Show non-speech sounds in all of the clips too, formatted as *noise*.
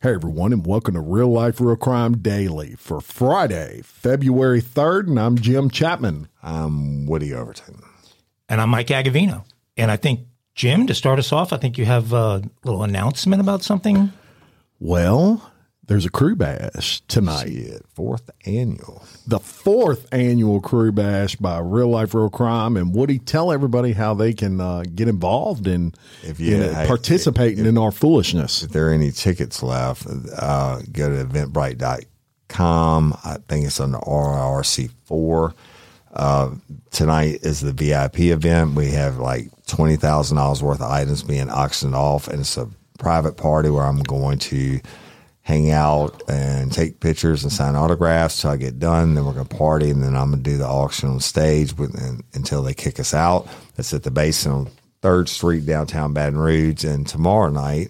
Hey everyone, and welcome to Real Life Real Crime Daily for Friday, February 3rd, and I'm Jim Chapman. I'm Woody Overton. And I'm Mike Agavino. And I think, Jim, to start us off, I think you have a little announcement about something. Well, there's a crew bash tonight. it, fourth annual. The fourth annual crew bash by Real Life Real Crime. And Woody, tell everybody how they can uh, get involved in, If you- in participating in our foolishness. If there are any tickets left, uh, go to eventbrite.com. I think it's under RRC4. Uh, tonight is the VIP event. We have like $20,000 worth of items being auctioned off, and it's a private party where I'm going to hang out and take pictures and sign autographs till I get done. Then we're going to party, and then I'm going to do the auction on stage with, and, until they kick us out. That's at the Basin on Third Street, downtown Baton Rouge. And tomorrow night,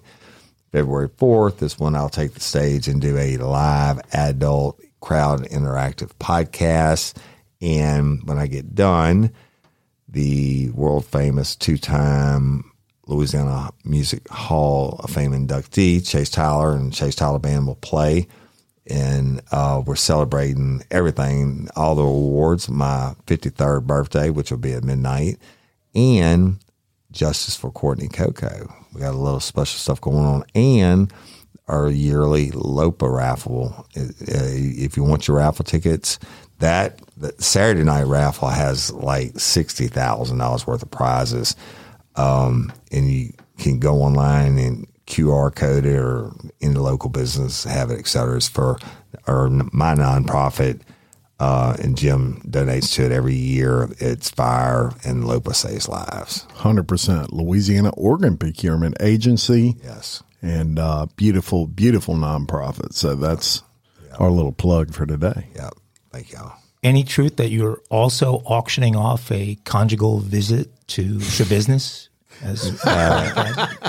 February 4th, is when I'll take the stage and do a live adult crowd interactive podcast. And when I get done, the world famous two time Louisiana Music Hall of Fame inductee, Chase Tyler and Chase Tyler Band will play. And uh, we're celebrating everything, all the awards, my 53rd birthday, which will be at midnight, and Justice for Courtney Coco. We got a little special stuff going on. And our yearly LOPA raffle. If you want your raffle tickets, that, that Saturday night raffle has like sixty thousand dollars worth of prizes, um, and you can go online and QR code it or in the local business have it, et cetera. It's for or my nonprofit. Uh, and Jim donates to it every year. It's Fire and LOPA Saves Lives. 100% Louisiana Organ Procurement Agency. Yes. And uh, beautiful, beautiful nonprofit. So that's our little plug for today. Yep. Thank y'all. Any truth that you're also auctioning off a conjugal visit to show business? As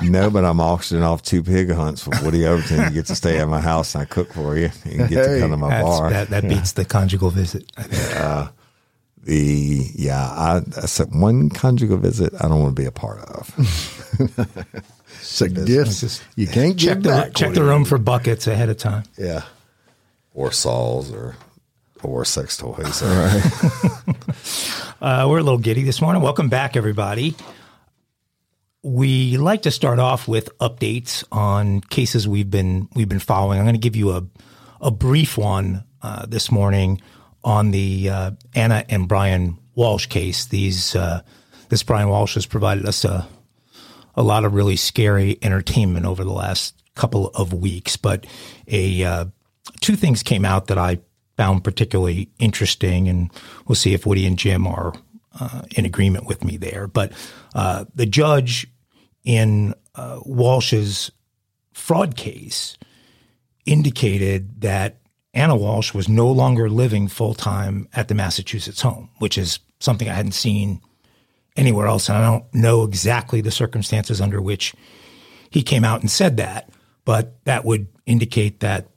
No, but I'm auctioning off two pig hunts for Woody Overton. You get to stay at my house and I cook for you. You can get to come to my that's, bar. that, that beats the conjugal visit. I think. the yeah, I, I said one conjugal visit I don't want to be a part of. It's a gift you can't Check the back. check the room for buckets ahead of time. yeah, or saws or or sex toys. *laughs* Uh, we're a little giddy this morning. Welcome back, everybody. We like to start off with updates on cases we've been we've been following. I'm going to give you a a brief one uh, this morning on the uh, Ana and Brian Walshe case. These uh, this Brian Walshe has provided us a a lot of really scary entertainment over the last couple of weeks. But a uh, two things came out that I found particularly interesting, and we'll see if Woody and Jim are uh, in agreement with me there. But uh, the judge in uh, Walshe's fraud case indicated that Ana Walshe was no longer living full time at the Massachusetts home, which is something I hadn't seen anywhere else. And I don't know exactly the circumstances under which he came out and said that, but that would indicate that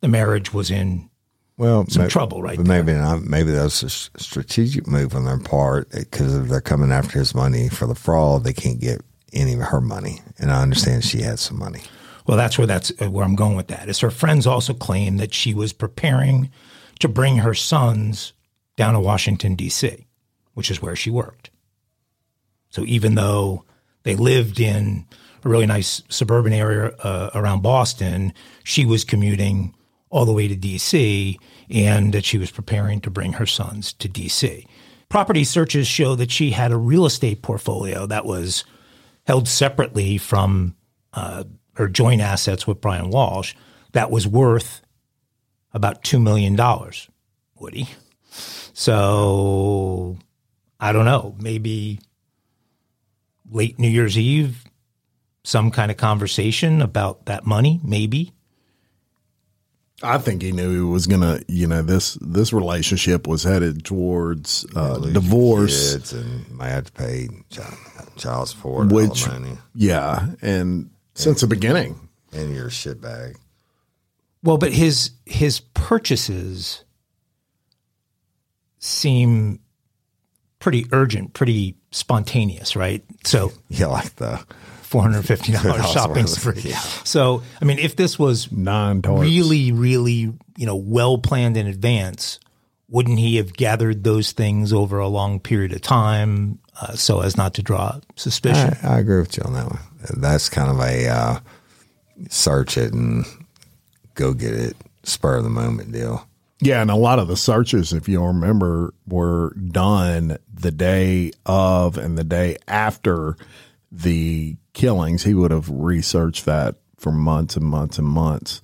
the marriage was in well, some may- trouble right Maybe not. Maybe that's a strategic move on their part because if they're coming after his money for the fraud, they can't get any of her money. And I understand she had some money. Well, that's where that's uh, where I'm going with that. Is her friends also claim that she was preparing to bring her sons down to Washington D.C., which is where she worked. So even though they lived in a really nice suburban area uh, around Boston, she was commuting all the way to D.C. and that she was preparing to bring her sons to D.C. Property searches show that she had a real estate portfolio that was held separately from uh, her joint assets with Brian Walshe that was worth about $2 million, Woody. So I don't know, maybe late New Year's Eve, some kind of conversation about that money, maybe. I think he knew he was gonna, you know, this this relationship was headed towards uh, Lose your divorce. kids and might have to pay child, child support, Which- alimony, Yeah, and since the beginning, and your shit bag. Well, but his his purchases seem pretty urgent, pretty spontaneous, right? So *laughs* Yeah, like the four hundred fifty dollars shopping what it was, spree. yeah. So I mean, if this was nine tarts. really, really, you know, well planned in advance, wouldn't he have gathered those things over a long period of time uh, so as not to draw suspicion? I, I agree with you on that one. That's kind of a uh, search it and go get it, spur of the moment deal. Yeah, and a lot of the searches, if you remember, were done the day of and the day after the killings. He would have researched that for months and months and months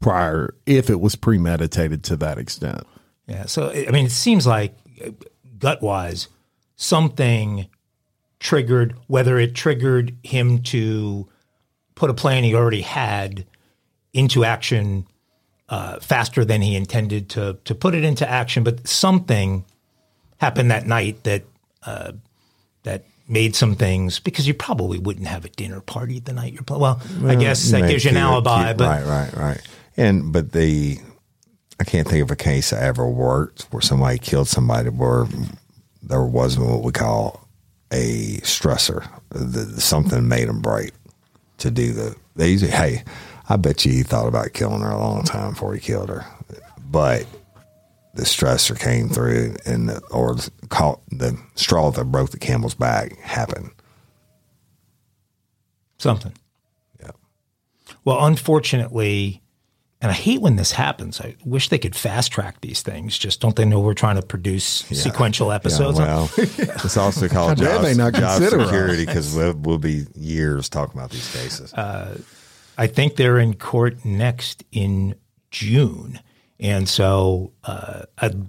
prior, if it was premeditated to that extent. Yeah. So, I mean, it seems like gut wise, something triggered, whether it triggered him to put a plan he already had into action uh, faster than he intended to, to put it into action, but something happened that night that, uh, that made some things because you probably wouldn't have a dinner party the night you're playing. Well, I guess that gives you an alibi, but right, right, right. And but the I can't think of a case I ever worked where somebody killed somebody where there wasn't what we call a stressor. The, something made them break to do the. They usually, hey, I bet you he thought about killing her a long time before he killed her, but the stressor came through and the, or caught the straw that broke the camel's back happened. something. Yeah. Well, unfortunately, and I hate when this happens. I wish they could fast track these things. Just don't they know we're trying to produce sequential episodes? *laughs* Yeah, well, it's also called How dare job, they not job consider us? security because we'll, we'll be years talking about these cases. Uh, I think they're in court next in June, and so uh, I'm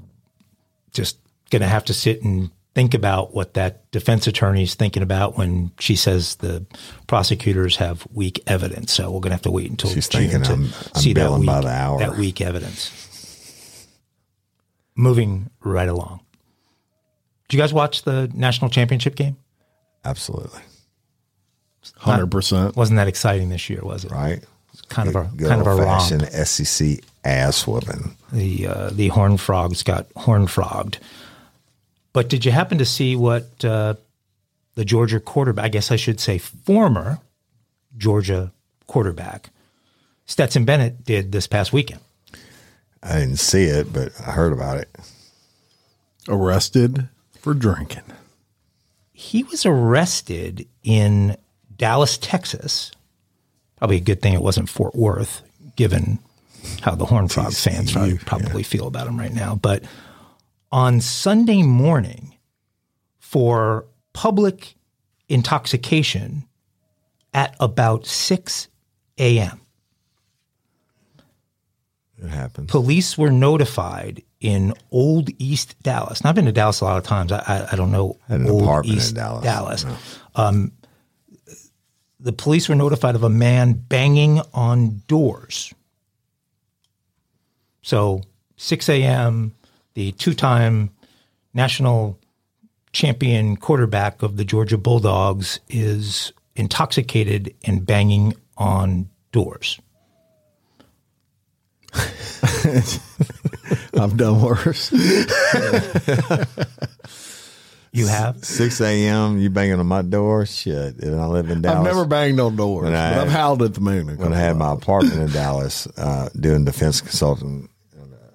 just going to have to sit and think about what that defense attorney is thinking about when she says the prosecutors have weak evidence. So we're going to have to wait until She's June thinking to I'm- I'm see that weak, by the hour. that weak evidence. Moving right along. Did you guys watch the national championship game? Absolutely. Hundred percent. Wasn't that exciting this year? Was it? Right. Kind of a Good kind of a romp. SEC ass whooping. the uh, the horn frogs got horn frogged. But did you happen to see what uh, the Georgia quarterback? I guess I should say former Georgia quarterback Stetson Bennett did this past weekend. I didn't see it, but I heard about it. Arrested for drinking. He was arrested in Dallas, Texas. Probably a good thing it wasn't Fort Worth, given how the Horn Frog fans probably, probably feel about him right now. But on Sunday morning, for public intoxication at about 6 a.m., It happened. police were notified in Old East Dallas. Now, I've been to Dallas a lot of times. I, I, I don't know an Old apartment in East Dallas. Dallas. Um, the police were notified of a man banging on doors. So, 6 a.m., the two time national champion quarterback of the Georgia Bulldogs is intoxicated and banging on doors. *laughs* I've done worse. *laughs* You have? 6 a.m. You banging on my door? Shit. And I live in Dallas. I've never banged on doors, When I- but I've howled at the moon. a when I couple had my apartment in Dallas, uh, doing defense consulting,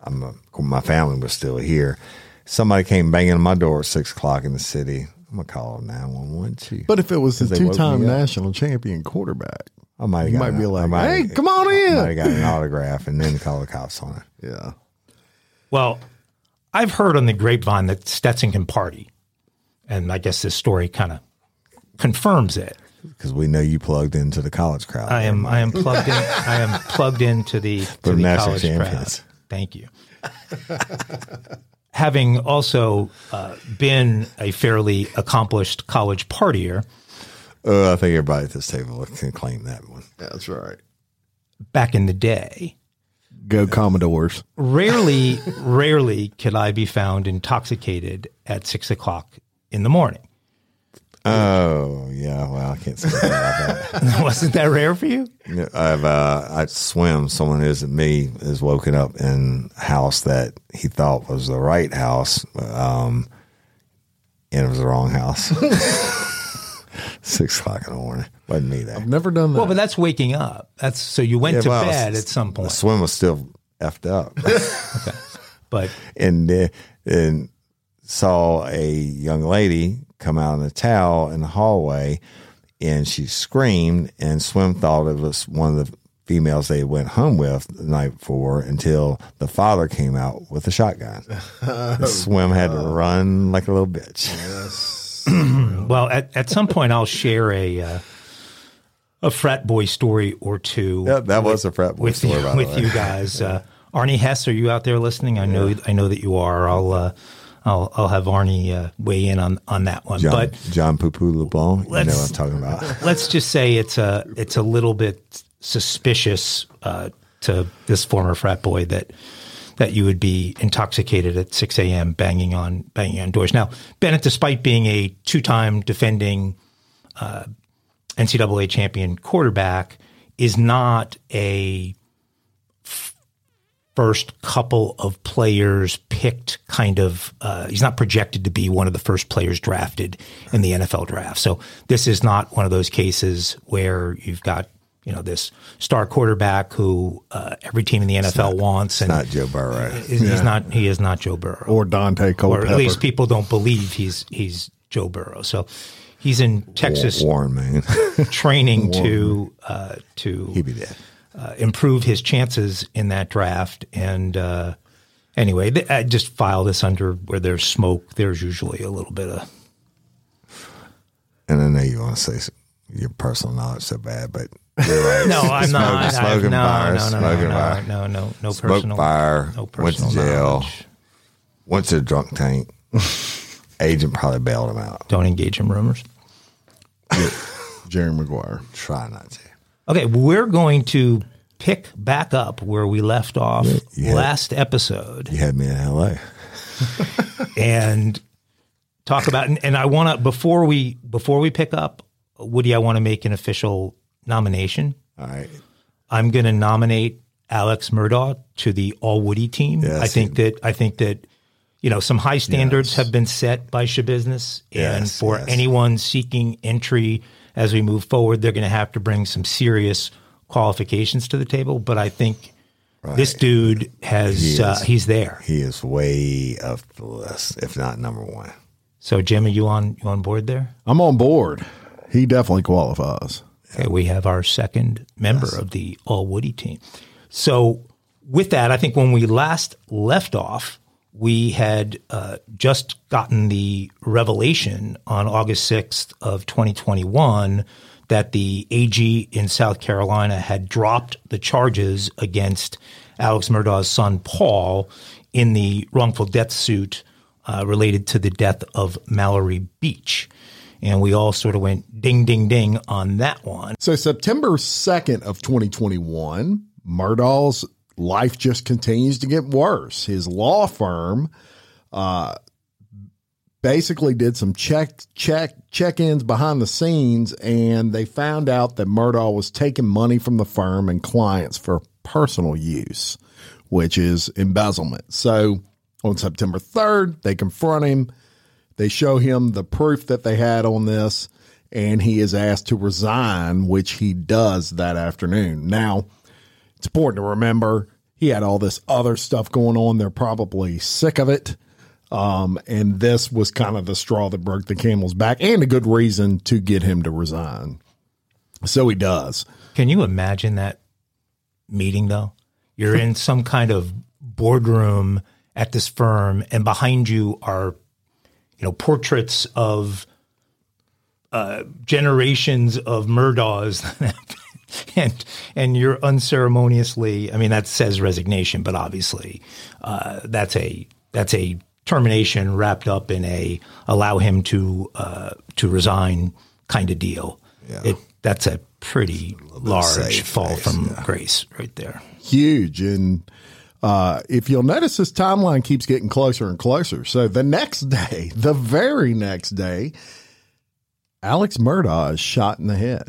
I'm a, my family was still here. Somebody came banging on my door at six o'clock in the city. I'm gonna call nine one one chief. But if it was the Because they woke two-time national champion quarterback, I might you might an- be I like, might- "Hey, come on I in." might have got an *laughs* autograph and then call the cops on it. yeah, Well, I've heard on the grapevine that Stetson can party. And I guess this story kind of confirms it. Because we know you plugged into the college crowd. I am I am plugged in I am plugged into the *laughs* to the the national college crowd. Champions. Thank you. Having also uh, been a fairly accomplished college partier, Uh, I think everybody at this table can claim that one. that's right. back in the day, Go Commodores. rarely, rarely could I be found intoxicated at six o'clock in the morning. Oh yeah, well I can't say that about that. *laughs* Wasn't that rare for you? Yeah, I've uh, I swim. Someone who isn't me is woken up in a house that he thought was the right house, um, and it was the wrong house. *laughs* Six o'clock in the morning. Wasn't me there. I've never done that. Well, but that's waking up. That's so you went Yeah, to well, bed s- at some point. The swim was still effed up, *laughs* but and uh, and saw a young lady come out in a towel in the hallway, and she screamed. And swim thought it was one of the females they went home with the night before until the father came out with a shotgun. *laughs* swim had to run like a little bitch. *clears throat* well, at, at some point I'll share a uh, a frat boy story or two. Yeah, that was a frat boy with story, you, by the with way. you guys. Uh, Arnie Hess, are you out there listening? I know I know that you are. I'll uh, I'll I'll have Arnie uh, weigh in on on that one. John, But John Poupou LeBlanc, you know what I'm talking about. *laughs* let's just say it's a it's a little bit suspicious uh, to this former frat boy that that you would be intoxicated at 6 a.m. banging on banging on doors. Now, Bennett, despite being a two-time defending uh, NCAA champion quarterback, is not a first couple of players picked kind of uh, he's not projected to be one of the first players drafted in the NFL draft. So this is not one of those cases where you've got you know this star quarterback who uh, every team in the NFL wants and Not Joe Burrow. he's he's not he is not Joe Burrow or Daunte or Culpepper. at least people don't believe he's he's Joe Burrow. So he's in Texas Warren, man. training *laughs* to uh, to He'd be dead. Uh, improve his chances in that draft. And uh, anyway, th- I just file this under where there's smoke. There's usually a little bit of And I know you want to say your personal knowledge so bad, but right. *laughs* no. I'm Smoking- not. Smoking no, fire, no, no, no, smoking no, fire. no, no, no Smoked personal fire, No went to personal jail. knowledge. Went to the drunk tank. *laughs* Agent probably bailed him out. Don't engage in rumors. *laughs* Jerry Maguire. Try not to. Okay, we're going to pick back up where we left off yeah. last episode. You had me in L.A. *laughs* *laughs* and talk about and, and I want to before we before we pick up Woody I want to make an official nomination. All right. I'm going to nominate Alex Murdaugh to the All Woody team. Yes, I think that I think that you know some high standards Yes. have been set by show business, and Yes, for yes. anyone seeking entry as we move forward, they're going to have to bring some serious qualifications to the table. But I think this dude has he uh, he's there. He is way up the list, if not number one. So Jim, are you on you on board there? I'm on board. He definitely qualifies. Okay, we have our second member of the All Woody team. So, with that, I think when we last left off, we had uh, just gotten the revelation on August 6th of 2021 that the AG in South Carolina had dropped the charges against Alex Murdaugh's son Paul in the wrongful death suit uh, related to the death of Mallory Beach. And we all sort of went ding, ding, ding on that one. So September 2nd of 2021, Murdaugh's life just continues to get worse. His law firm uh, basically did some check check check-ins behind the scenes and they found out that Murdaugh was taking money from the firm and clients for personal use, which is embezzlement. So on September 3rd, they confront him. They show him the proof that they had on this, and he is asked to resign, which he does that afternoon. Now, it's important to remember he had all this other stuff going on. They're probably sick of it. Um, and this was kind of the straw that broke the camel's back and a good reason to get him to resign. So he does. Can you imagine that meeting though? You're in *laughs* some kind of boardroom at this firm and behind you are you know portraits of uh, generations of Murdaughs *laughs* and and you're unceremoniously I mean that says resignation but obviously uh, that's a that's a termination wrapped up in a allow him to uh, to resign kind of deal. Yeah. It that's a pretty large fall face, from yeah. grace right there. huge. And uh, if you'll notice, this timeline keeps getting closer and closer. So the next day, *laughs* the very next day, Alex Murdaugh is shot in the head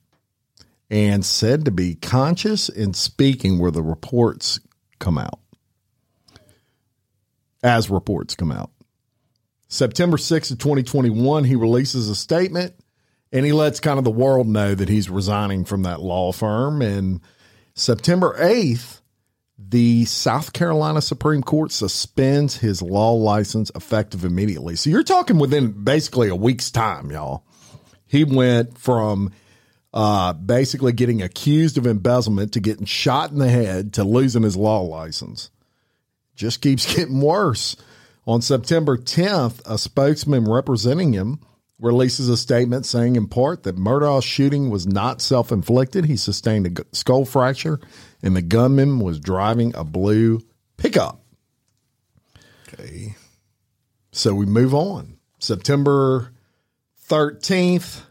and said to be conscious and speaking where the reports come out. As reports come out. September 6th of 2021, he releases a statement and he lets kind of the world know that he's resigning from that law firm. And September 8th, the South Carolina Supreme Court suspends his law license effective immediately. So you're talking within basically a week's time, y'all. He went from uh, basically getting accused of embezzlement to getting shot in the head to losing his law license. Just keeps *laughs* getting worse. On September 10th, a spokesman representing him releases a statement saying, in part, that Murdaugh's shooting was not self inflicted. He sustained a skull fracture, and the gunman was driving a blue pickup. Okay. So we move on. September 13th,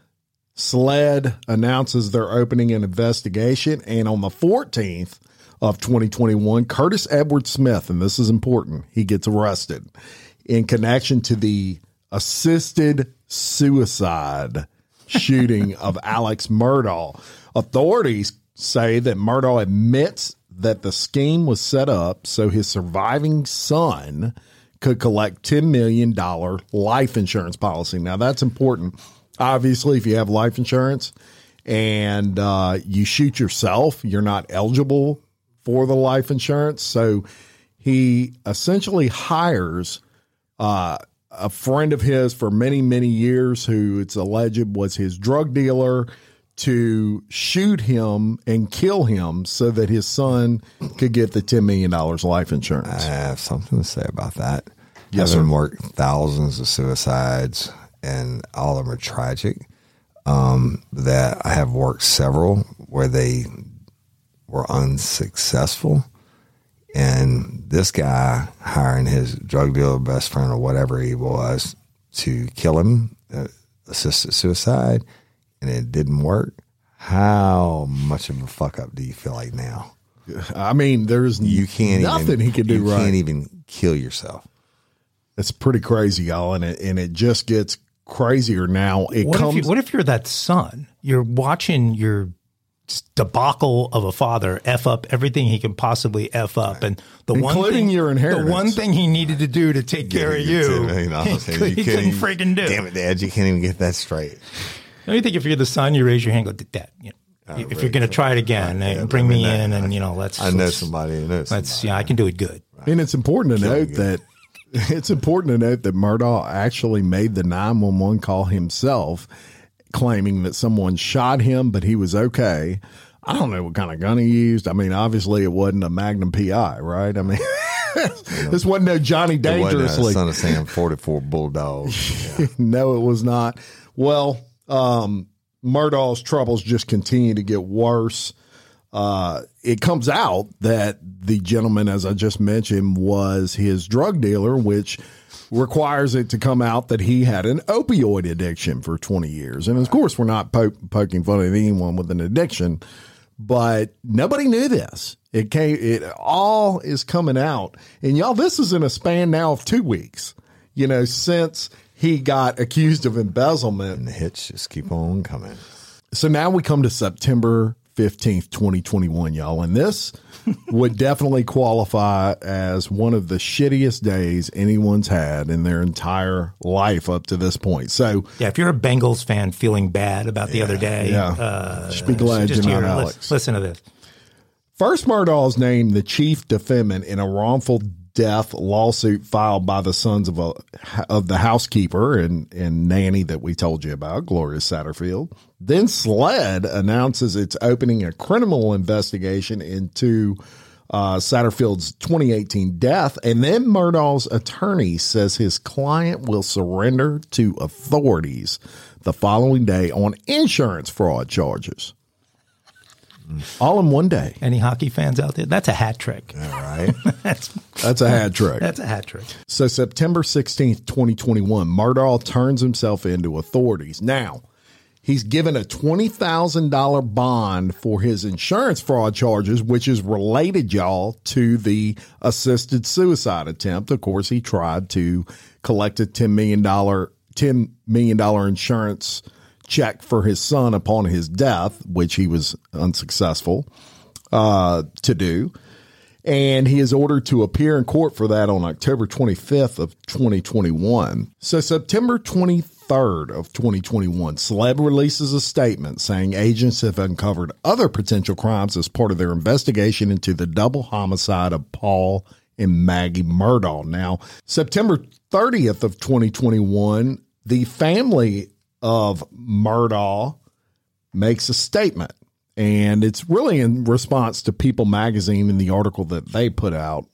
SLED announces they're opening an investigation. And on the 14th of 2021, Curtis Edward Smith, and this is important, he gets arrested in connection to the assisted suicide *laughs* shooting of Alex Murdaugh. Authorities say that Murdaugh admits that the scheme was set up so his surviving son could collect $10 million life insurance policy. Now, that's important. Obviously, if you have life insurance and uh, you shoot yourself, you're not eligible for the life insurance. So he essentially hires uh, a friend of his for many, many years who it's alleged was his drug dealer to shoot him and kill him so that his son could get the $10 million life insurance. I have something to say about that. Yes, Having sir. worked thousands of suicides, and all of them are tragic. Um, that I have worked several where they were unsuccessful, and this guy hiring his drug dealer best friend or whatever he was to kill him, uh, assisted suicide, and it didn't work. How much of a fuck up do you feel like now? I mean, there's You can't nothing even, he can do you right. can't even kill yourself. It's pretty crazy, y'all, and it and it just gets crazier now. It What comes. if, you, what if you're that son? You're watching your debacle of a father f up everything he can possibly f up, and the one thing, your inheritance. the one thing he needed to do to take care of you, You know, *laughs* he, saying could, he couldn't freaking do. Damn it, Dad, you can't even get that straight. Don't you think if you're the son, you raise your hand, and go, Dad, you know, if you're going to try it again, eh, bring me in, and you know, let's. I know let's- somebody who knows Let's. somebody. Yeah, I can do it good. And it's important to note that *laughs* it's important to note that Murdaugh actually made the 911 call himself, claiming that someone shot him, but he was okay. I don't know what kind of gun he used. I mean, obviously it wasn't a Magnum PI, right? I mean, *laughs* this wasn't no Johnny Dangerously. It wasn't a Son of Sam 44 Bulldog. *laughs* Yeah. no, it was not. Well, um, Murdaugh's troubles just continue to get worse. Uh, it comes out that the gentleman, as I just mentioned, was his drug dealer, which requires it to come out that he had an opioid addiction for 20 years. And of course, we're not po- poking fun at anyone with an addiction, but nobody knew this. It came, it all is coming out. And y'all, this is in a span now of two weeks, you know, since he got accused of embezzlement. And the hits just keep on coming. So now we come to September 15th, 2021, y'all. And this *laughs* would definitely qualify as one of the shittiest days anyone's had in their entire life up to this point. So Yeah, if you're a Bengals fan feeling bad about the other day, Yeah. uh, just be glad just you're not Alex. listen to this. First, Murdaugh is named the chief defendant in a wrongful death lawsuit filed by the sons of a of the housekeeper and, and nanny that we told you about, Gloria Satterfield. Then SLED announces it's opening a criminal investigation into uh, Satterfield's 2018 death, and then Murdaugh's attorney says his client will surrender to authorities the following day on insurance fraud charges. All in one day. Any hockey fans out there? That's a hat trick. All right. *laughs* That's That's a hat trick. that's a hat trick. So September 16th, 2021, Murdaugh turns himself into authorities. Now, he's given a $20,000 bond for his insurance fraud charges, which is related, y'all, to the assisted suicide attempt. Of course, he tried to collect a $10 million, $10 million insurance check for his son upon his death, which he was unsuccessful uh, to do. And he is ordered to appear in court for that on October 25th of 2021. So September 23rd of 2021, SLED releases a statement saying agents have uncovered other potential crimes as part of their investigation into the double homicide of Paul and Maggie Murdaugh. Now, September 30th of 2021, the family of Murdaugh makes a statement and it's really in response to People magazine in the article that they put out.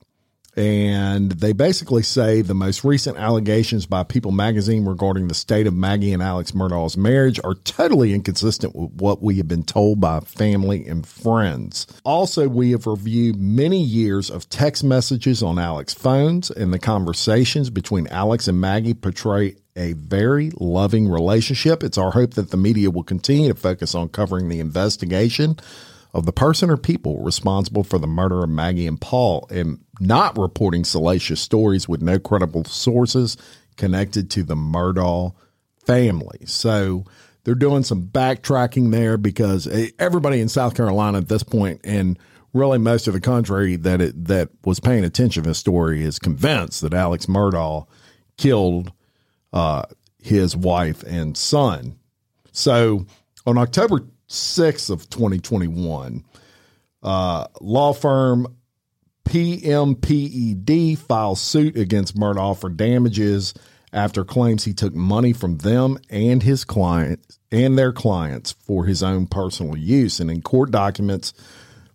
And they basically say the most recent allegations by People magazine regarding the state of Maggie and Alex Murdaugh's marriage are totally inconsistent with what we have been told by family and friends. Also, we have reviewed many years of text messages on Alex's phones, and the conversations between Alex and Maggie portray a very loving relationship. It's our hope that the media will continue to focus on covering the investigation of the person or people responsible for the murder of Maggie and Paul and not reporting salacious stories with no credible sources connected to the Murdaugh family. So they're doing some backtracking there because eh, everybody in South Carolina at this point and really most of the country that it, that was paying attention to this story is convinced that Alex Murdaugh killed uh, his wife and son. So on October 6th of 2021, uh, law firm PMPED files suit against Murdaugh for damages after claims he took money from them and his client and their clients for his own personal use. And in court documents,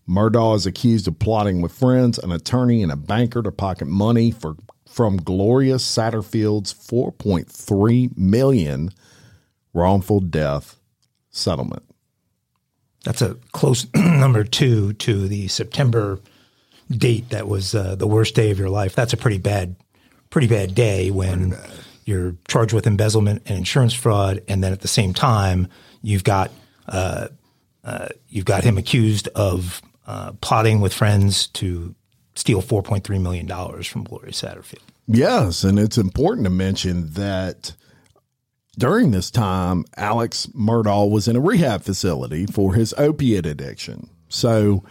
Murdaugh is accused of plotting with friends, an attorney, and a banker to pocket money for from Gloria Satterfield's 4.3 million wrongful death settlement. That's a close *clears throat* number two to the September date that was uh, the worst day of your life. That's a pretty bad, pretty bad day when bad. you're charged with embezzlement and insurance fraud, and then at the same time you've got uh, uh, you've got him accused of uh, plotting with friends to steal $4.3 million from Gloria Satterfield. Yes. And it's important to mention that during this time, Alex Murdaugh was in a rehab facility for his opiate addiction. So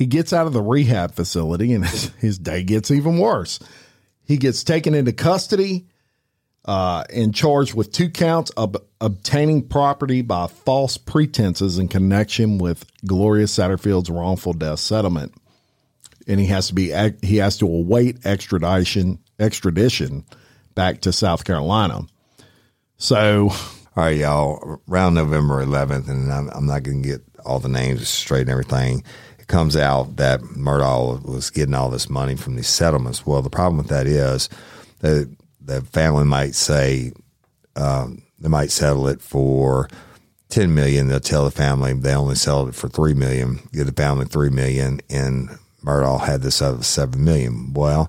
he gets out of the rehab facility and *laughs* his day gets even worse. He gets taken into custody uh, and charged with two counts of obtaining property by false pretenses in connection with Gloria Satterfield's wrongful death settlement and he has to be he has to await extradition extradition back to South Carolina. So, all right, y'all. Around November 11th, and I'm, I'm not going to get all the names straight and everything. Comes out that Murdaugh was getting all this money from these settlements. Well, the problem with that is that the family might say um, they might settle it for. 10 million they'll tell the family they only sell it for 3 million give the family 3 million and Murdaugh had this other seven million. Well,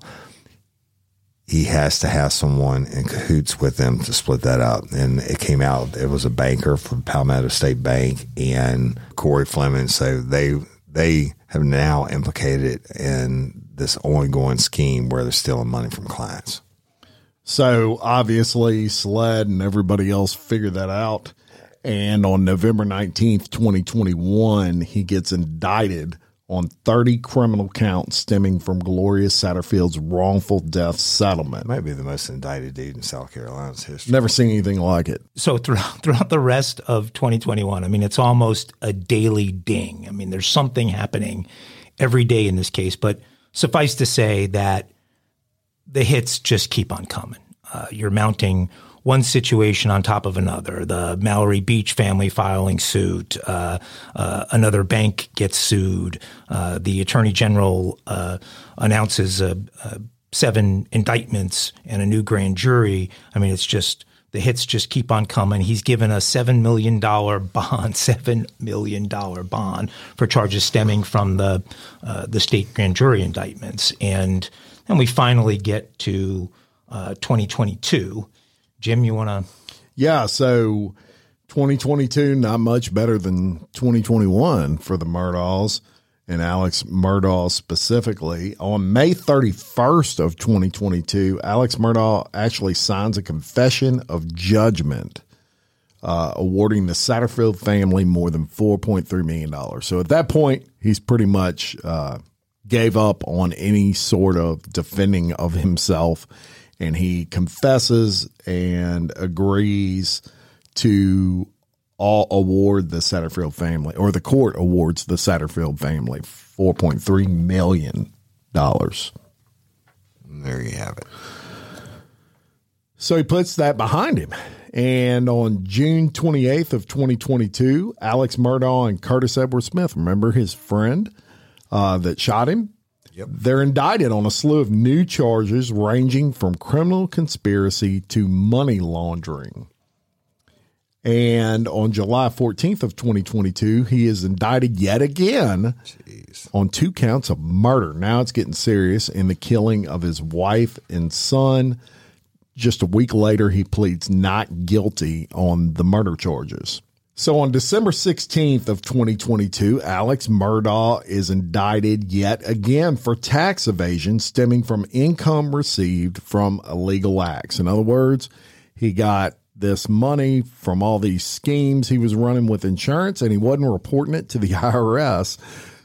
he has to have someone in cahoots with him to split that up. And it came out it was a banker from Palmetto State Bank and Corey Fleming. So they they have now implicated in this ongoing scheme where they're stealing money from clients. So obviously SLED and everybody else figured that out. And on November 19th, 2021, he gets indicted on 30 criminal counts stemming from Gloria Satterfield's wrongful death settlement. Might be the most indicted dude in South Carolina's history. Never seen anything like it. So throughout, *laughs* throughout the rest of 2021, I mean, it's almost a daily ding. I mean, there's something happening every day in this case, but suffice to say that the hits just keep on coming. Uh, you're mounting one situation on top of another. The Mallory Beach family filing suit, uh, uh, another bank gets sued. Uh, the attorney general uh, announces seven indictments and a new grand jury. I mean, it's just the hits just keep on coming. He's given a seven million dollar *laughs* bond, seven million dollar bond for charges stemming from the uh, the state grand jury indictments, and then we finally get to uh, 2022, Jim, you want to? Yeah. So 2022, not much better than 2021 for the Murdaughs and Alex Murdaugh specifically. On May 31st of 2022, Alex Murdaugh actually signs a confession of judgment uh, awarding the Satterfield family more than $4.3 million. So at that point, he's pretty much uh, gave up on any sort of defending of himself. And he confesses and agrees to all award the Satterfield family, or the court awards the Satterfield family $4.3 million. There you have it. So he puts that behind him. And on June 28th of 2022, Alex Murdaugh and Curtis Edward Smith, remember his friend uh, that shot him? Yep. They're indicted on a slew of new charges ranging from criminal conspiracy to money laundering. And on July 14th of 2022, he is indicted yet again Jeez. on two counts of murder. Now it's getting serious in the killing of his wife and son. Just a week later, he pleads not guilty on the murder charges. So on December 16th of 2022, Alex Murdaugh is indicted yet again for tax evasion stemming from income received from illegal acts. In other words, he got this money from all these schemes he was running with insurance and he wasn't reporting it to the *laughs* IRS.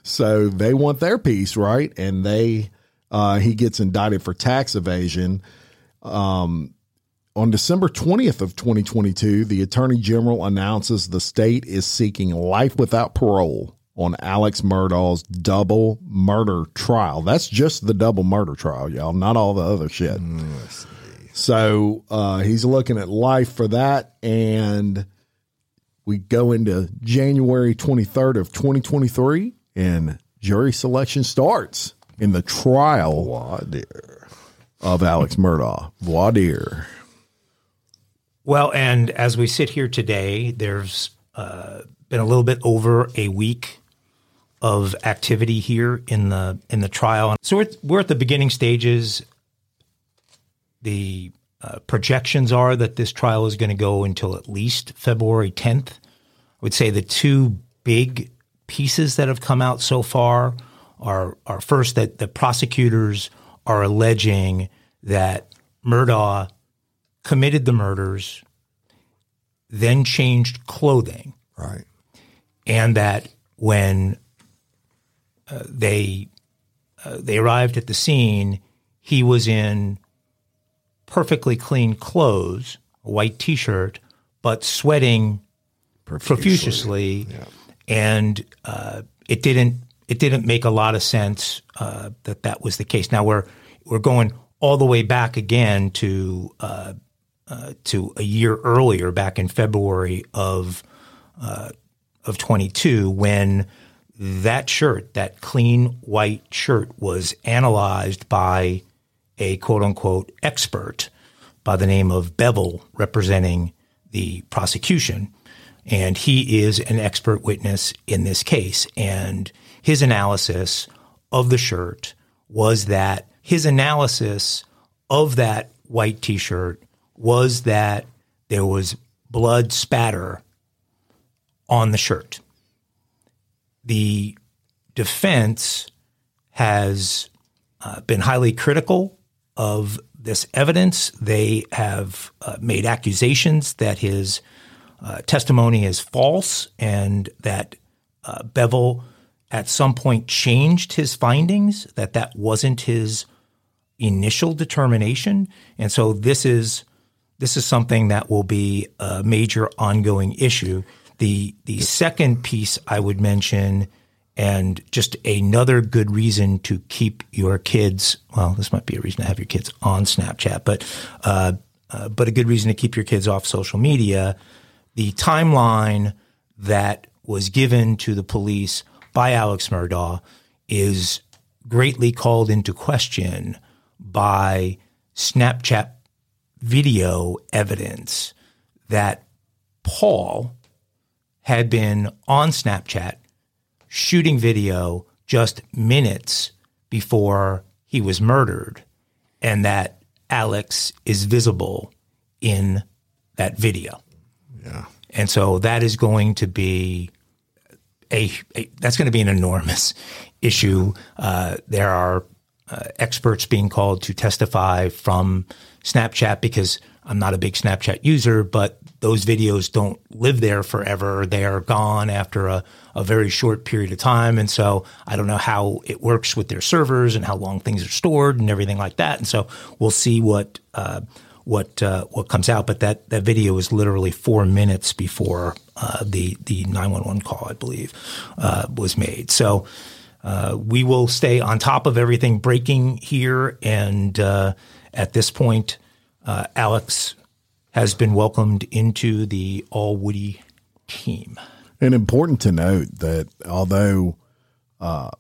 So they want their piece, right? And they uh, he gets indicted for tax evasion. Um, on December 20th of 2022, the Attorney General announces the state is seeking life without parole on Alex Murdaugh's double murder trial. That's just the double murder trial, y'all, not all the other shit. So uh, he's looking at life for that. And we go into January 23rd of 2023, and jury selection starts in the trial Wow, dear. of Alex Murdaugh. Voir dire. Well, and as we sit here today, there's uh, been a little bit over a week of activity here in the in the trial. So we're, we're at the beginning stages. The uh, projections are that this trial is going to go until at least February 10th. I would say the two big pieces that have come out so far are are first that the prosecutors are alleging that Murdaugh committed the murders, then changed clothing, Right. and that when uh, they uh, they arrived at the scene, he was in perfectly clean clothes, a white T-shirt, but sweating profusely, and uh, it didn't it didn't make a lot of sense uh, that that was the case. Now we're we're going all the way back again to uh, to a year earlier, back in February of uh, of 22, when that shirt, that clean white shirt, was analyzed by a quote unquote expert by the name of Bevel, representing the prosecution. And he is an expert witness in this case. And his analysis of the shirt was that his analysis of that white t shirt was that there was blood spatter on the shirt. The defense has uh, been highly critical of this evidence. They have uh, made accusations that his uh, testimony is false and that uh, Bevel at some point changed his findings, that that wasn't his initial determination. And so this is this is something that will be a major ongoing issue. The the second piece I would mention and just another good reason to keep your kids well this might be a reason to have your kids on Snapchat but uh, uh, but a good reason to keep your kids off social media the timeline that was given to the police by Alex Murdaugh is greatly called into question by Snapchat video evidence that Paul had been on Snapchat shooting video just minutes before he was murdered, and that Alex is visible in that video. Yeah. And so that is going to be a, a that's going to be an enormous *laughs* issue. Uh, there are uh, experts being called to testify from Snapchat because I'm not a big Snapchat user, but those videos don't live there forever. They are gone after a, a very short period of time. And so I don't know how it works with their servers and how long things are stored and everything like that. And so we'll see what, uh, what, uh, what comes out. But that, that video was literally four minutes before, uh, the, the 911 call, I believe, uh, was made. So, uh, we will stay on top of everything breaking here. And, uh, at this point, Alex has been welcomed into the All Woody team. And important to note that although uh,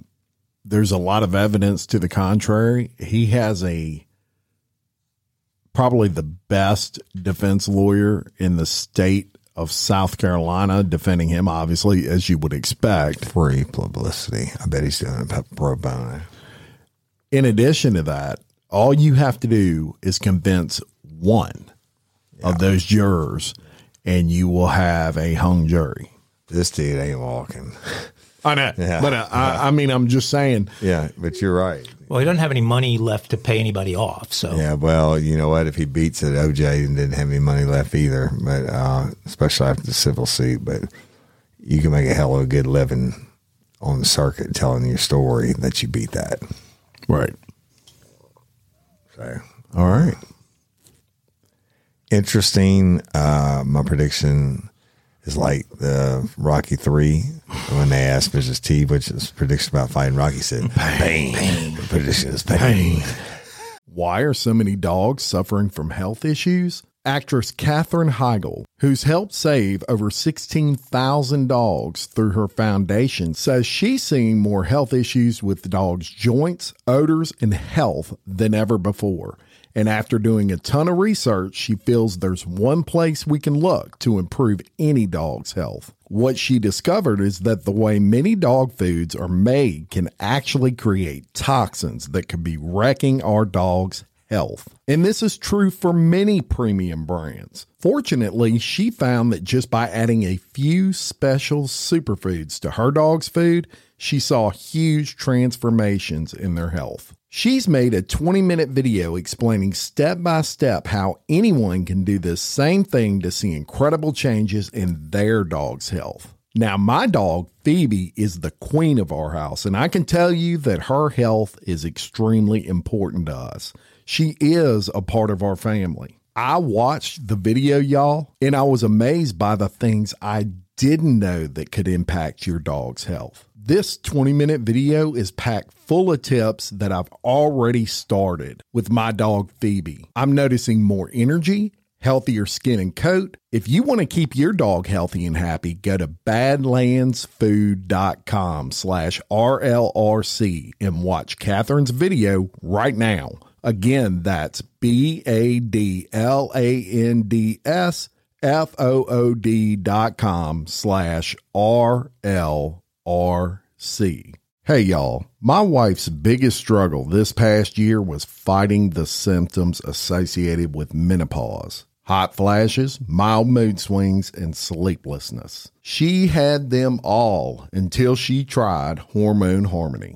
there's a lot of evidence to the contrary, he has a probably the best defense lawyer in the state of South Carolina defending him, obviously, as you would expect. Free publicity. I bet he's doing it pro bono. In addition to that, all you have to do is convince one yeah. of those jurors, and you will have a hung jury. This dude ain't walking. I know, *laughs* yeah. but uh, I, I, mean, I'm just saying. Yeah, but you're right. Well, he doesn't have any money left to pay anybody off. So yeah, well, you know what? If he beats it, OJ and didn't have any money left either. But uh, especially after the civil suit, but you can make a hell of a good living on the circuit telling your story that you beat that. Right. So, all right interesting. Uh, my prediction is like the Rocky three when they asked Mrs. T, which is prediction about fighting Rocky, said pain. pain. The prediction is pain. pain. Why are so many dogs suffering from health issues? Actress Katherine Heigl, who's helped save over 16,000 dogs through her foundation, says she's seeing more health issues with dogs' joints, odors, and health than ever before. And after doing a ton of research, she feels there's one place we can look to improve any dog's health. What she discovered is that the way many dog foods are made can actually create toxins that could be wrecking our dog's health. And this is true for many premium brands. Fortunately, she found that just by adding a few special superfoods to her dog's food, she saw huge transformations in their health. She's made a 20 minute video explaining step by step how anyone can do this same thing to see incredible changes in their dog's health. Now, my dog, Phoebe, is the queen of our house, and I can tell you that her health is extremely important to us. She is a part of our family. I watched the video, y'all, and I was amazed by the things I didn't know that could impact your dog's health. This 20 minute video is packed full of tips that I've already started with my dog Phoebe. I'm noticing more energy, healthier skin and coat. If you want to keep your dog healthy and happy, go to badlandsfood.com slash RLRC and watch Katherine's video right now. Again, that's B A D L A N D S F O O D dot com slash R L R C. Hey y'all, my wife's biggest struggle this past year was fighting the symptoms associated with menopause hot flashes, mild mood swings, and sleeplessness. She had them all until she tried Hormone Harmony.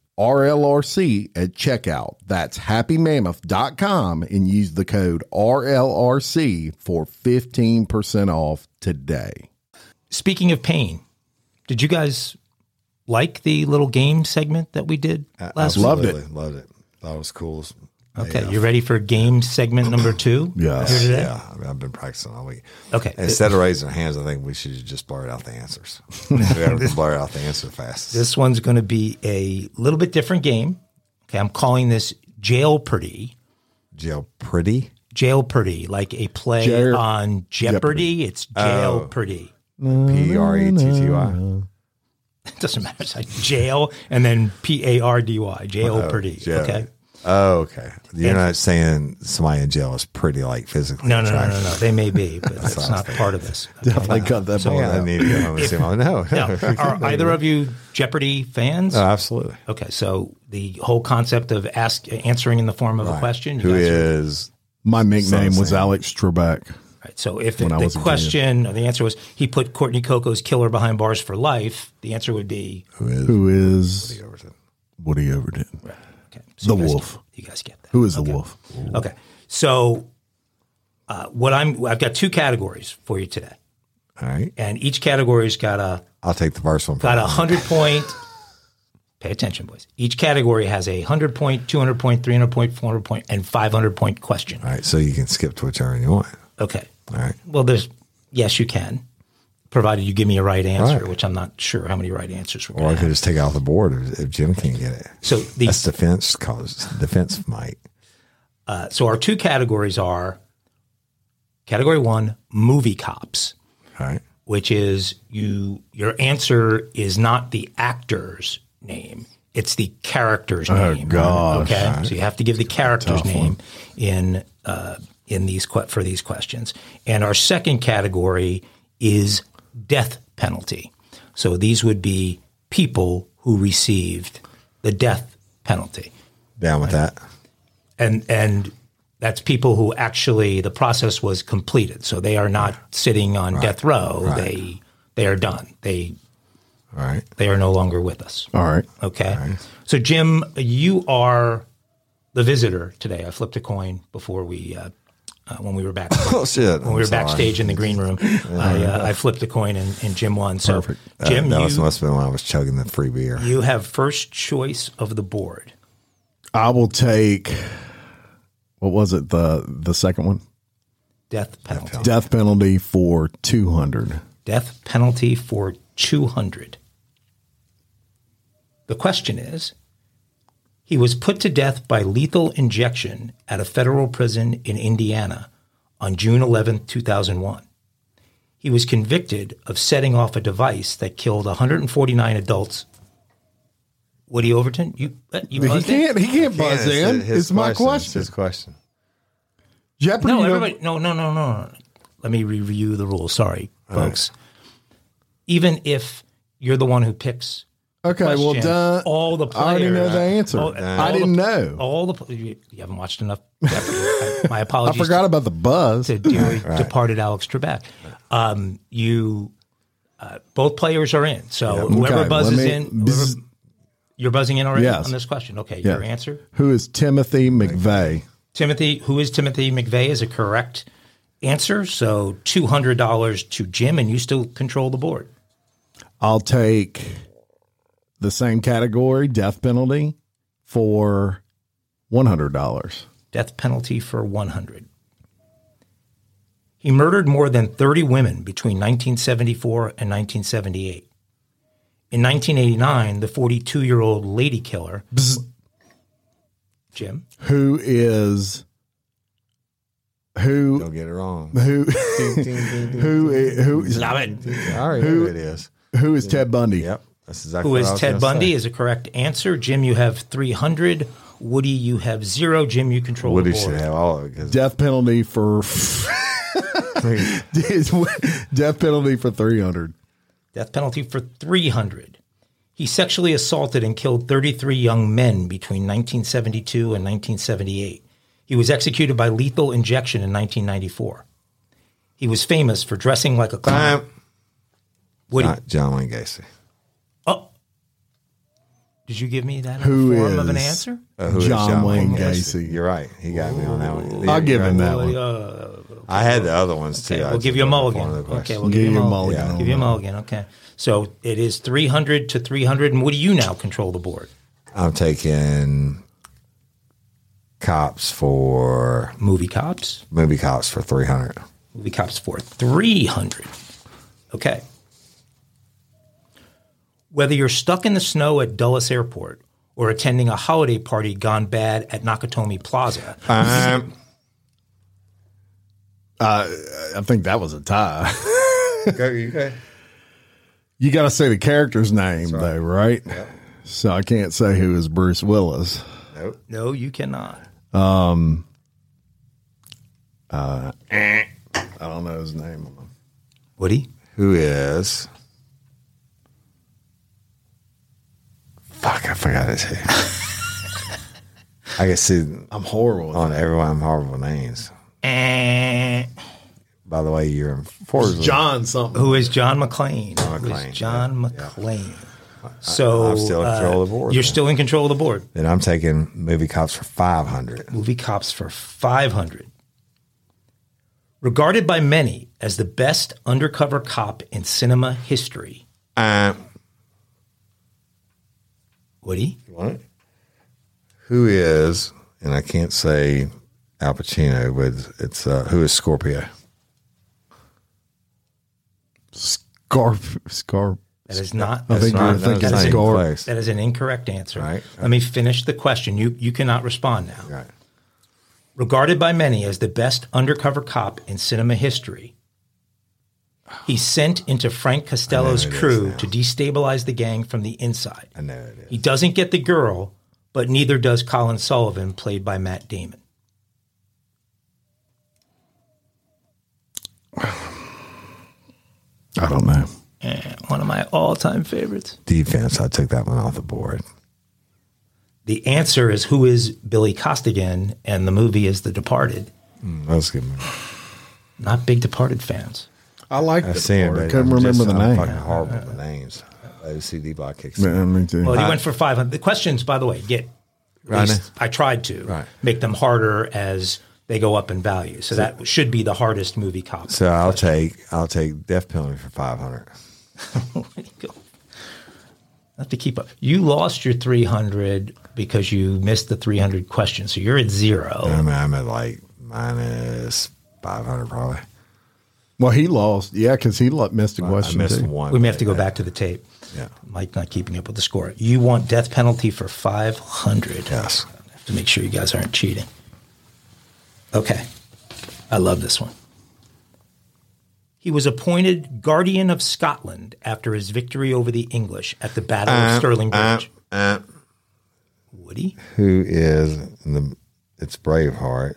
RLRC at checkout. That's happymammoth.com and use the code RLRC for 15% off today. Speaking of pain, did you guys like the little game segment that we did last week? loved it. Absolutely, Loved it. Thought it was cool. Okay, you ready for game segment number *clears throat* two? Yes. Here today? Yeah, I mean, I've been practicing all week. Okay. Instead of raising our hands, I think we should just blurt out the answers. *laughs* we gotta *laughs* blurt out the answer fast. This one's going to be a little bit different game. Okay, I'm calling this Jeopardy. Jail pretty. Jeopardy, like a play Jer- on Jeopardy. It's Jeopardy. Oh. P R E T T Y. It *laughs* doesn't matter. It's like jail and then P A R D Y. Jeopardy. Oh, jail. Okay. Oh, okay. You're not saying somebody in jail is pretty, like physically. No, no, no, no, no. They may be, but *laughs* that's not part of this. *laughs* Definitely uh, cut that part Yeah, I out. need to go home and see no. *laughs* Are either of you Jeopardy fans? Oh, absolutely. Okay, so the whole concept of ask answering in the form of a question. you Who guys are- is My nickname was. Alex Trebek. Right. So if When the was a junior. question, or the answer was he put Courtney Coco's killer behind bars for life, the answer would be who is Who is Overton? Woody Overton? Okay. The you wolf. Get, you guys get that. Who is the wolf? Okay. So uh, what I'm I've got two categories for you today, All right. and each category's got a I'll take the first one. got a hundred point. Pay attention, boys. Each category has a hundred point, two hundred point, three hundred point, four hundred point, and five hundred point question. All right. So you can skip to whichever you want. Okay. All right. Well, there's yes, you can, provided you give me a right answer, Right. which I'm not sure how many right answers we're Or I could have. just take it off the board if, if Jim can't get it. So the That's defense cause defense might. uh, so our two categories are category one, movie cops, right? which is you your answer is not the actor's name. It's the character's name. gosh. Okay, so you have to give the character's name in uh, in these que- for these questions. And our second category is death penalty. So these would be people who received the death penalty, Down with that. and and that's people who actually the process was completed. So they are not sitting on death row. They they are done. They All right. they are no longer with us. All right. Okay. So, Jim, you are the visitor today. I flipped a coin before we, uh, uh, when we were back. *laughs* Oh shit. When we were backstage in the green room, I, uh, I flipped a coin and, and Jim won. So, Perfect. Jim, that was, you, must have been when I was chugging the free beer. you have first choice of the board. I will take. What was it? The the second one. Death penalty. Death penalty for two hundred. Death penalty for 200. The question is he was put to death by lethal injection at a federal prison in Indiana on June 11, 2001. He was convicted of setting off a device that killed 149 adults. Woody Overton, you uh, you He buzzed in? can't. He can't buzz Yeah, in. his It's my It's question. his question. Jeopardy. No, everybody. No, no, no, no. no. Let me review the rules. Sorry, folks. Even if you're the one who picks Okay. Well, question, done. all the I already know players- the answer. all- I didn't the- know. All the you, you haven't watched enough. Jeopardy. *laughs* I- My I apologies. forgot about the buzz. to dearly *laughs* departed Alex Trebek. Um, you, uh, both players are in. So whoever Okay, buzzes me- in, whoever- Bzz. you're buzzing in already Yes. on this question. Okay, Yeah. your answer, Who is Timothy McVeigh? Timothy. Who is Timothy McVeigh? Is a correct answer. So two hundred dollars to Jim, and you still control the board. I'll take the same category, death penalty, for one hundred dollars. death penalty for 100. He murdered more than 30 women between 1974 and 1978. In 1989, the 42 year old lady killer, Jim, Who is who? Don't get it wrong. Who? *laughs* Who? Who? Stop it. I already know who it is. Who is Ted Bundy? Yep. That's exactly Who what is I was Ted Bundy say. is a correct answer. Jim, you have 300. Woody, you have zero. Jim, you control Woody the board. should have all of it Death penalty for *laughs* *laughs* death penalty for three hundred. Death penalty for 300. He sexually assaulted and killed 33 young men between 1972 and 1978. He was executed by lethal injection in 1994. He was famous for dressing like a clown. Woody, Not John Wayne Gacy. Oh, Did you give me that in Who the form of an answer? Uh, who is John Wayne Gacy? Gacy. You're right. He got me on that one. I'll give him right. that one. Uh, I had the other ones too. okay, I we'll just give you a wasn't mulligan. the Okay, questions. we'll give, you a mulligan. mulligan Give you a that. mulligan. Okay. So it is 300 to 300. And what do you now control the board? I'm taking cops for Movie cops. movie cops for 300. Movie cops for 300. Okay. Whether you're stuck in the snow at Dulles Airport or attending a holiday party gone bad at Nakatomi Plaza, Um, I think that was a tie. *laughs* okay. You got to say the character's name, though, right? So I can't say who is Bruce Willis. Nope. no, you cannot. Um, uh, I don't know his name. Woody? Who is? Fuck, I forgot his name. I can see I'm horrible. on everyone I'm horrible names. Eh. By the way, you're in unfortunately John something. Who is John McClane? John Who is McClane, John yeah, McClane. So I'm still in control uh, of the board, You're man. still in control of the board. Then I'm taking movie cops for 500. Movie Cops for 500. Regarded by many as the best undercover cop in cinema history. Uh, Woody? what? Who is, and I can't say Al Pacino, but it's uh, who is Scorpio? Scarp. Scarp. That is not. I think not- you're that's thinking not even That is an incorrect answer. Right. Let me finish the question. You you cannot respond now. Right. Regarded by many as the best undercover cop in cinema history, he's sent into Frank Costello's I know who it is crew to destabilize the gang from the inside. I know it is. He doesn't get the girl, but neither does Colin Sullivan, played by Matt Damon. I don't know. Eh, one of my all-time favorites. Defense, I took that one off the board. The answer is who is Billy Costigan, and the movie is The Departed. Mm, That was a good. movie. Not big Departed fans. I like I've the seen it, part. but Couldn't remember just- the I'm name. fucking horrible with the names. OCD block kicks. Yeah, me too. Well, he went for 500. The questions, by the way, get. Right. I tried to Right. make them harder as they go up in value. So that should be the hardest movie cop. So I'll take I'll take death penalty for five hundred. *laughs* Oh have to keep up. You lost your 300 because you missed the 300 questions. So you're at zero. I mean, I'm at like minus five hundred probably. Well, he lost. Yeah, because he missed a question I missed too. one. we may have to go back to the tape. Yeah. Mike not keeping up with the score. You want death penalty for 500. Yes. I have to make sure you guys aren't cheating. Okay. I love this one. He was appointed Guardian of Scotland after his victory over the English at the Battle of Stirling Uh, Bridge. uh, Woody? who is in the? It's Braveheart.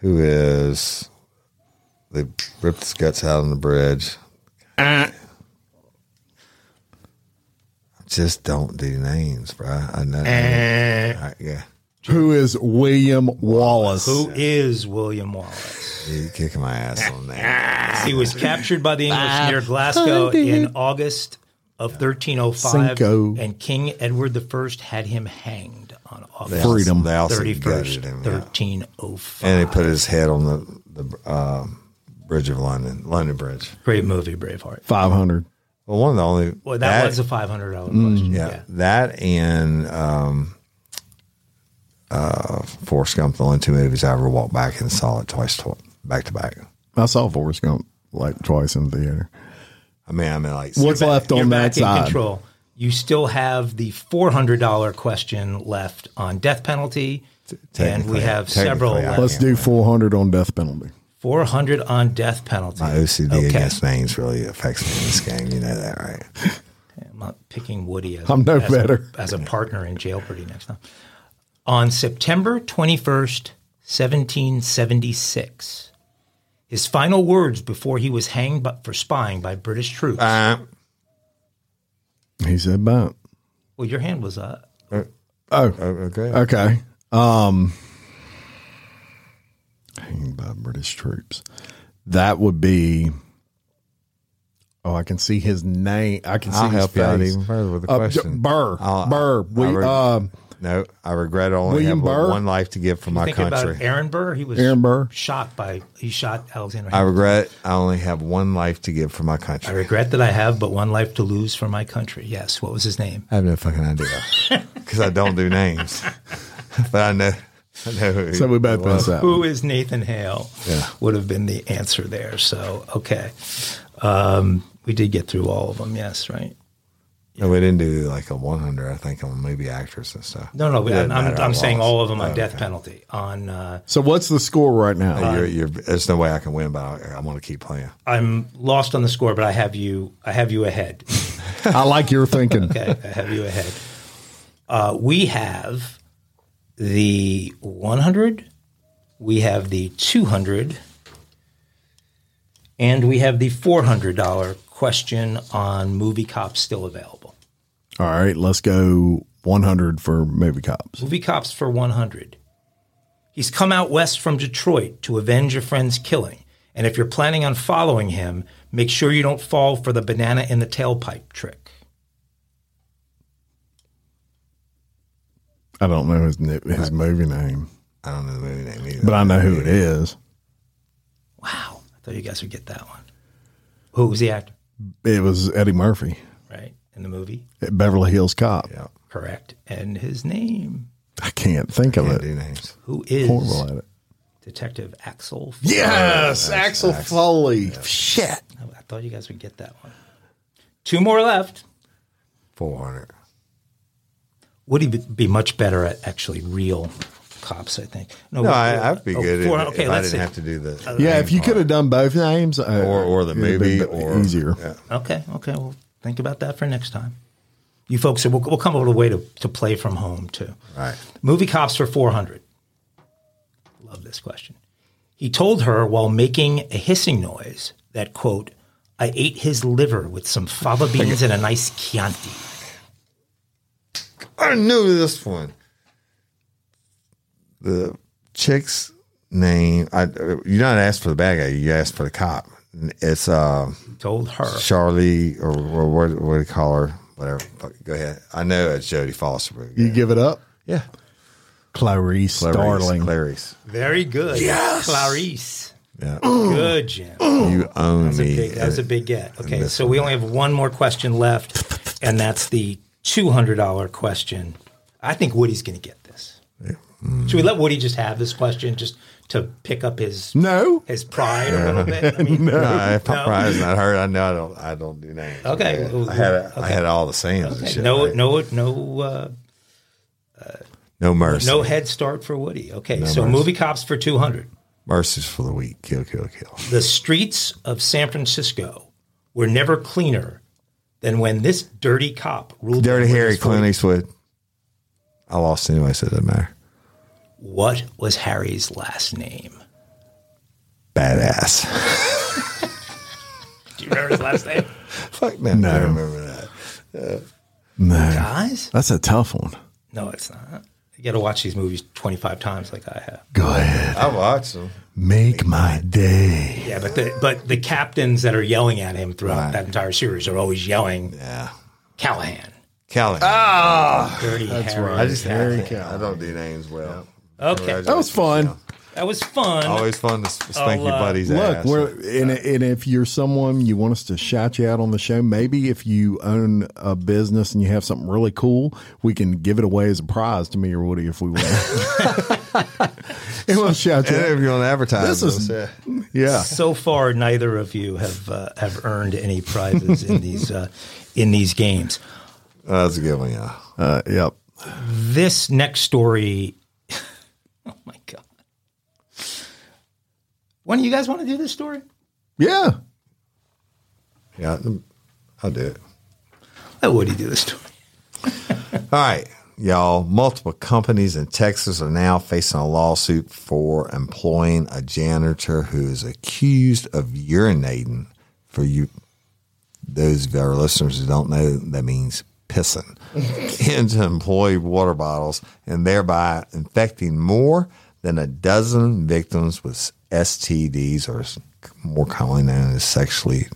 Who is? They ripped his guts out on the bridge. Just don't do names, bro. I know. I- yeah, Who is William Wallace? Who is William Wallace? you kicking my ass on that. He was captured by the English near Glasgow in August of 1305, Cinco. and King Edward I had him hanged on August Freedom. They also 31st, gutted him, yeah. 1305. And they put his head on the the uh, bridge of London, London Bridge. Great movie, Braveheart. Five hundred. Well, one of the only Well, that, was a $500 question. yeah, Yeah. that and um, uh, Forrest Gump, the only two movies I ever walked back and saw it twice, tw- back to back. I saw Forrest Gump like twice in the theater. I mean, I mean, like What's left You're on back that in side? control. You still have the $400 question left on death penalty, and we have several technically, I. Let's do four hundred on death penalty. 400 on death penalty. my OCD Okay. against names really affects me in this game. You know that, right? I'm not picking Woody as, I'm no as better. A, as a partner in Jeopardy next time. On September 21st, 1776, his final words before he was hanged bu- for spying by British troops. Uh, He said about. well, your hand was up. Oh, okay. okay. Um, hanged by British troops. That would be Oh, I can see his name. I can see I'll his help you out face. even further with the Uh, question. Burr. I'll- Burr. We, re- um, no, I regret only William have Burr? one life to give for my Think country. about Aaron Burr. He was Aaron Burr. shot by he shot Alexander. I Hamilton. regret I only have one life to give for my country. I country. regret that I have but one life to lose for my country. Yes. What was his name? I have no fucking idea *laughs* because I don't do names, *laughs* but I know. *laughs* So we both messed up. Who is Nathan Hale? Yeah. Would have been the answer there. So okay, um, we did get through all of them. Yes, right. No, we didn't do like a 100. I think on movie actors and stuff. No, no. I'm, I'm saying all of them on Oh, death okay. penalty. On uh, So what's the score right now? Uh, you're, you're, there's no way I can win, but I, I want to keep playing. I'm lost on the score, but I have you. I have you ahead. *laughs* I like your thinking. *laughs* Okay, I have you ahead. Uh, we have the 100, we have the 200, and we have the $400 question on Movie Cops still available. All right, let's go 100 for movie cops. Movie Cops for 100. He's come out west from Detroit to avenge a friend's killing. And if you're planning on following him, make sure you don't fall for the banana in the tailpipe trick. I don't know his his movie name, I don't know the movie name either. but I know who it is. Wow. I thought you guys would get that one. Who was the actor? It was Eddie Murphy, Right? In the movie? Beverly Hills Cop. yeah, Correct. And his name, I can't think of can't it. names. who is Horrible at it. Detective Axel. Yes, Axel Foley. Shit. I thought you guys would get that one. Two more left. 400. Would he be- be much better at actually real cops? I think. No, what- I, I'd be oh, good four- if, okay, if I let's didn't see. have to do the. Yeah, if you part. could have done both names, uh, or or the it'd movie or easier. Yeah. Okay, okay. Well, think about that for next time. You folks, we'll, we'll come up with a way to, to play from home too. Right. Movie cops for 400. Love this question. He told her while making a hissing noise that, quote, I ate his liver with some fava beans and a nice Chianti. I knew this one. The chick's name. I you not asked for the bad guy. You asked for the cop. It's uh Told her. Charlie or, or what what do you call her? Whatever. Go ahead. I know it's Jodie Foster. but You give it up? yeah. Clarice, Clarice, Starling. Clarice. Very good. Yes. Clarice. Yeah. Good, Jim. you own That's a me. big, that's a big get. Okay, so we only have one more question left, and that's the $200 question. I think Woody's going to get this. Should we let Woody just have this question just to pick up his No. his pride a little bit? I mean, *laughs* No, No. prize not heard, I know I don't. I don't do names. Okay. I had I had all the sayings okay, no, right? no, no, uh, no mercy. no head start for Woody. Okay, so mercy. movie cops for two hundred. mercies for the weak. Kill, kill, kill. The streets of San Francisco were never cleaner than when this dirty cop ruled. Dirty Harry his Clint foot. Eastwood. I lost anyway, so it doesn't matter. What was Harry's last name? Badass. Do you remember his last name? *laughs* Fuck no. No. I don't remember that. Uh, no. Guys? That's a tough one. No, it's not. You got to watch these movies 25 times like I have. Go ahead. I watched them. Make my day. Yeah, but the but the captains that are yelling at him throughout Right. that entire series are always yelling Yeah. Callahan. Kelly. Ah! Dirty Harry. right. I just Harry I, can't- I don't do names well. Okay. That was fun. That was fun. Always fun to sp- spank your I'll, buddy's Look, ass. we're and, and if you're someone you want us to shout you out on the show, maybe if you own a business and you have something really cool, we can give it away as a prize to me or Woody if we win. and we'll shout you. And out. if you want to advertise, This is- us, yeah. Yeah. so far, neither of you have uh, have earned any prizes in these uh, in these games. That's a good one, yeah. Uh, yep. This next story. *laughs* oh my When do you guys want to do this story? Yeah. Yeah, I'll do it. Let Woody do this story. *laughs* All right, y'all. Multiple companies in Texas are now facing a lawsuit for employing a janitor who is accused of urinating. For you, those of our listeners who don't know, that means pissing *laughs* into employee water bottles and thereby infecting more than a dozen victims with STDs, or more commonly known as sexually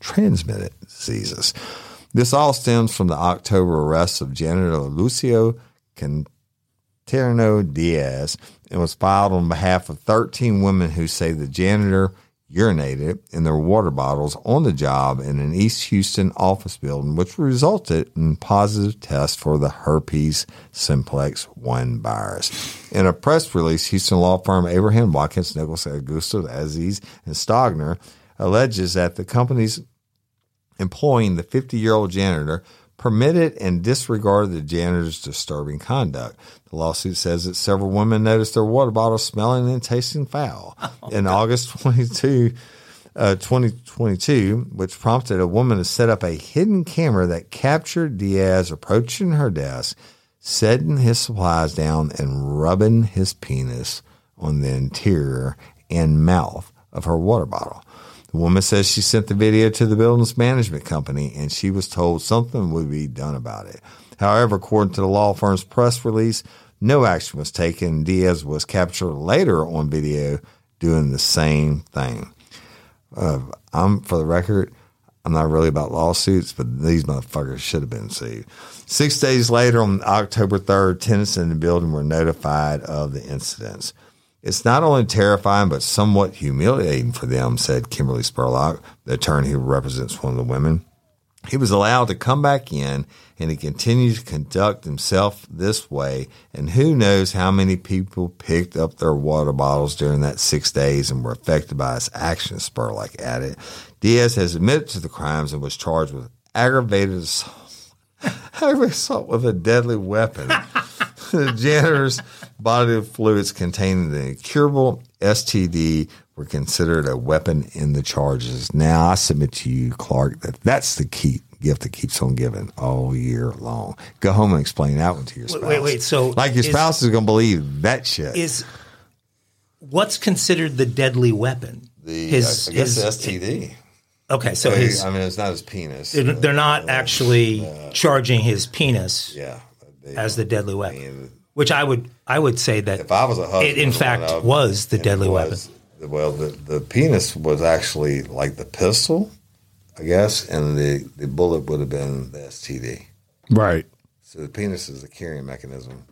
transmitted diseases. This all stems from the October arrest of janitor Lucio Quinterno Diaz and was filed on behalf of 13 women who say the janitor urinated in their water bottles on the job in an East Houston office building, which resulted in positive tests for the herpes simplex 1 virus. In a press release, Houston law firm Abraham Watkins, Nicholas Agosto, Aziz, and Stogner alleges that the companies employing the 50 year old janitor permitted and disregarded the janitor's disturbing conduct. The lawsuit says that several women noticed their water bottles smelling and tasting foul. Oh, *laughs* In God. August 22, uh, 2022, which prompted a woman to set up a hidden camera that captured Diaz approaching her desk, setting his supplies down, and rubbing his penis on the interior and mouth of her water bottle. The woman says she sent the video to the building's management company and she was told something would be done about it. However, according to the law firm's press release, no action was taken. Diaz was captured later on video doing the same thing. Uh, I'm, for the record, I'm not really about lawsuits, but these motherfuckers should have been sued. Six days later, on October 3rd, tenants in the building were notified of the incidents. It's not only terrifying, but somewhat humiliating for them, said Kimberly Spurlock, the attorney who represents one of the women. He was allowed to come back in and he continued to conduct himself this way. And who knows how many people picked up their water bottles during that six days and were affected by his actions, Spurlock added. Diaz has admitted to the crimes and was charged with aggravated assault, *laughs* aggravated assault with a deadly weapon. *laughs* *laughs* the janitor's bodily fluids containing the incurable STD were considered a weapon in the charges. Now, I submit to you, Clark, that that's the key gift that keeps on giving all year long. Go home and explain that one to your spouse. Wait, wait. So, like your is, spouse is going to believe that shit. Is what's considered the deadly weapon? The his, I guess his, STD. Okay, so his, I mean, it's not his penis. They're, they're not actually uh, charging his penis. Yeah as the deadly weapon. I mean, which I would I would say that if I was a husband, it in fact was the deadly was, weapon. Well, the, the penis was actually like the pistol, I guess, and the, the bullet would have been the STD. Right. So the penis is the carrying mechanism.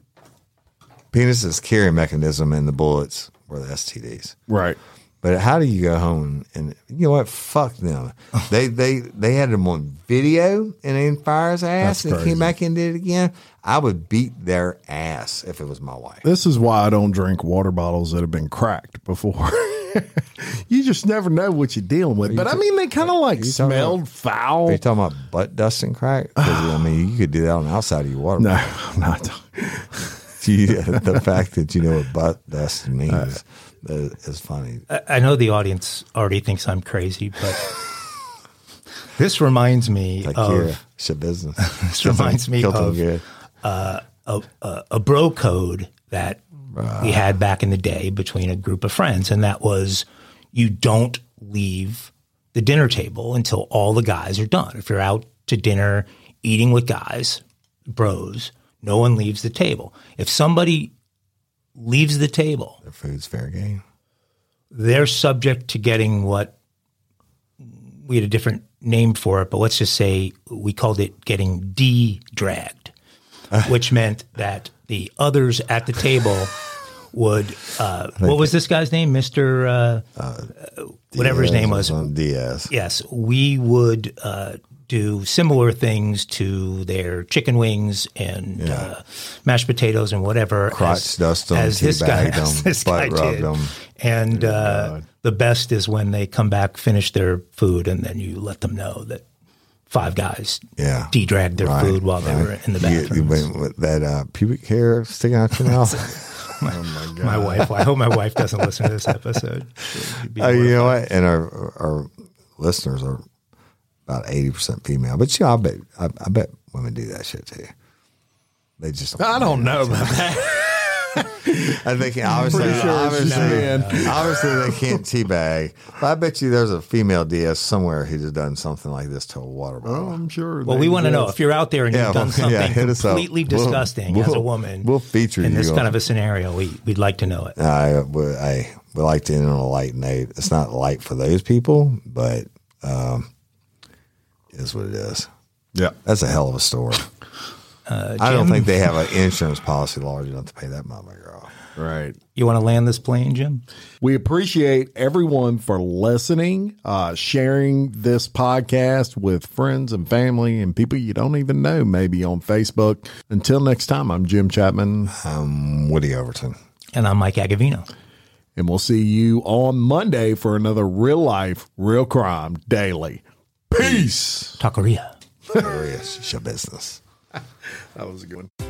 Penis is carrying mechanism, and the bullets were the STDs. Right. But how do you go home and you know what? Fuck them. *laughs* they they they had them on video and then fire his ass and came back and did it again. I would beat their ass if it was my wife. This is why I don't drink water bottles that have been cracked before. *laughs* you just never know what you're dealing with. But I mean, they kind of like smelled about, foul. Are you talking about butt dusting crack? I mean, you could do that on the outside of your water. No, I'm not. *laughs* the fact that you know what butt dust means. Uh, is funny. I know the audience already thinks I'm crazy, but *laughs* this reminds me like of shit business. *laughs* this reminds me of uh, a, a, a, bro code that uh, we had back in the day between a group of friends, and that was you don't leave the dinner table until all the guys are done. If you're out to dinner eating with guys, bros, no one leaves the table. If somebody leaves the table. Their food's fair game. They're subject to getting what we had a different name for it, but let's just say we called it getting de dragged, *laughs* which meant that the others at the table would. Uh, what was this guy's name, Mister? Uh, uh, whatever his name was. Diaz. Yes, we would uh, do similar things to their chicken wings and yeah. uh, mashed potatoes and whatever. Crotch as, dust them, as this guy, *laughs* them, as this guy did. Them. And uh, the best is when they come back, finish their food, and then you let them know that five guys yeah. de-dragged their right, food while right. they were in the bathroom. You, you that uh, pubic hair sticking out your mouth. my, *laughs* *laughs* oh my, God. my wife. I hope my wife doesn't listen to this episode. Uh, you know what? And our our listeners are about eighty percent female. But yeah, I bet I, I, bet women do that shit too. They just don't I don't know about that. *laughs* I think obviously, sure obviously, obviously they can't teabag. But I bet you there's a female DS somewhere who's done something like this to a water bottle. Oh, I'm sure. Well, we want to know if you're out there and yeah, you've done *laughs* something yeah, completely disgusting we'll, as a woman. We'll feature in this on. kind of a scenario. We would like to know it. I, I would like to end on a light note. It's not light for those people, but. Um, is what it is. Yeah. That's a hell of a story. I don't think they have an insurance policy large enough to pay that motherfucker off. Right. You want to land this plane, Jim? We appreciate everyone for listening, uh, sharing this podcast with friends and family and people you don't even know, maybe on Facebook. Until next time, I'm Jim Chapman, I'm Woody Overton. And I'm Mike Agavino. and we'll see you on Monday for another real life, real crime daily. Peace. Taqueria. He is. It's your business. *laughs* That was a good one.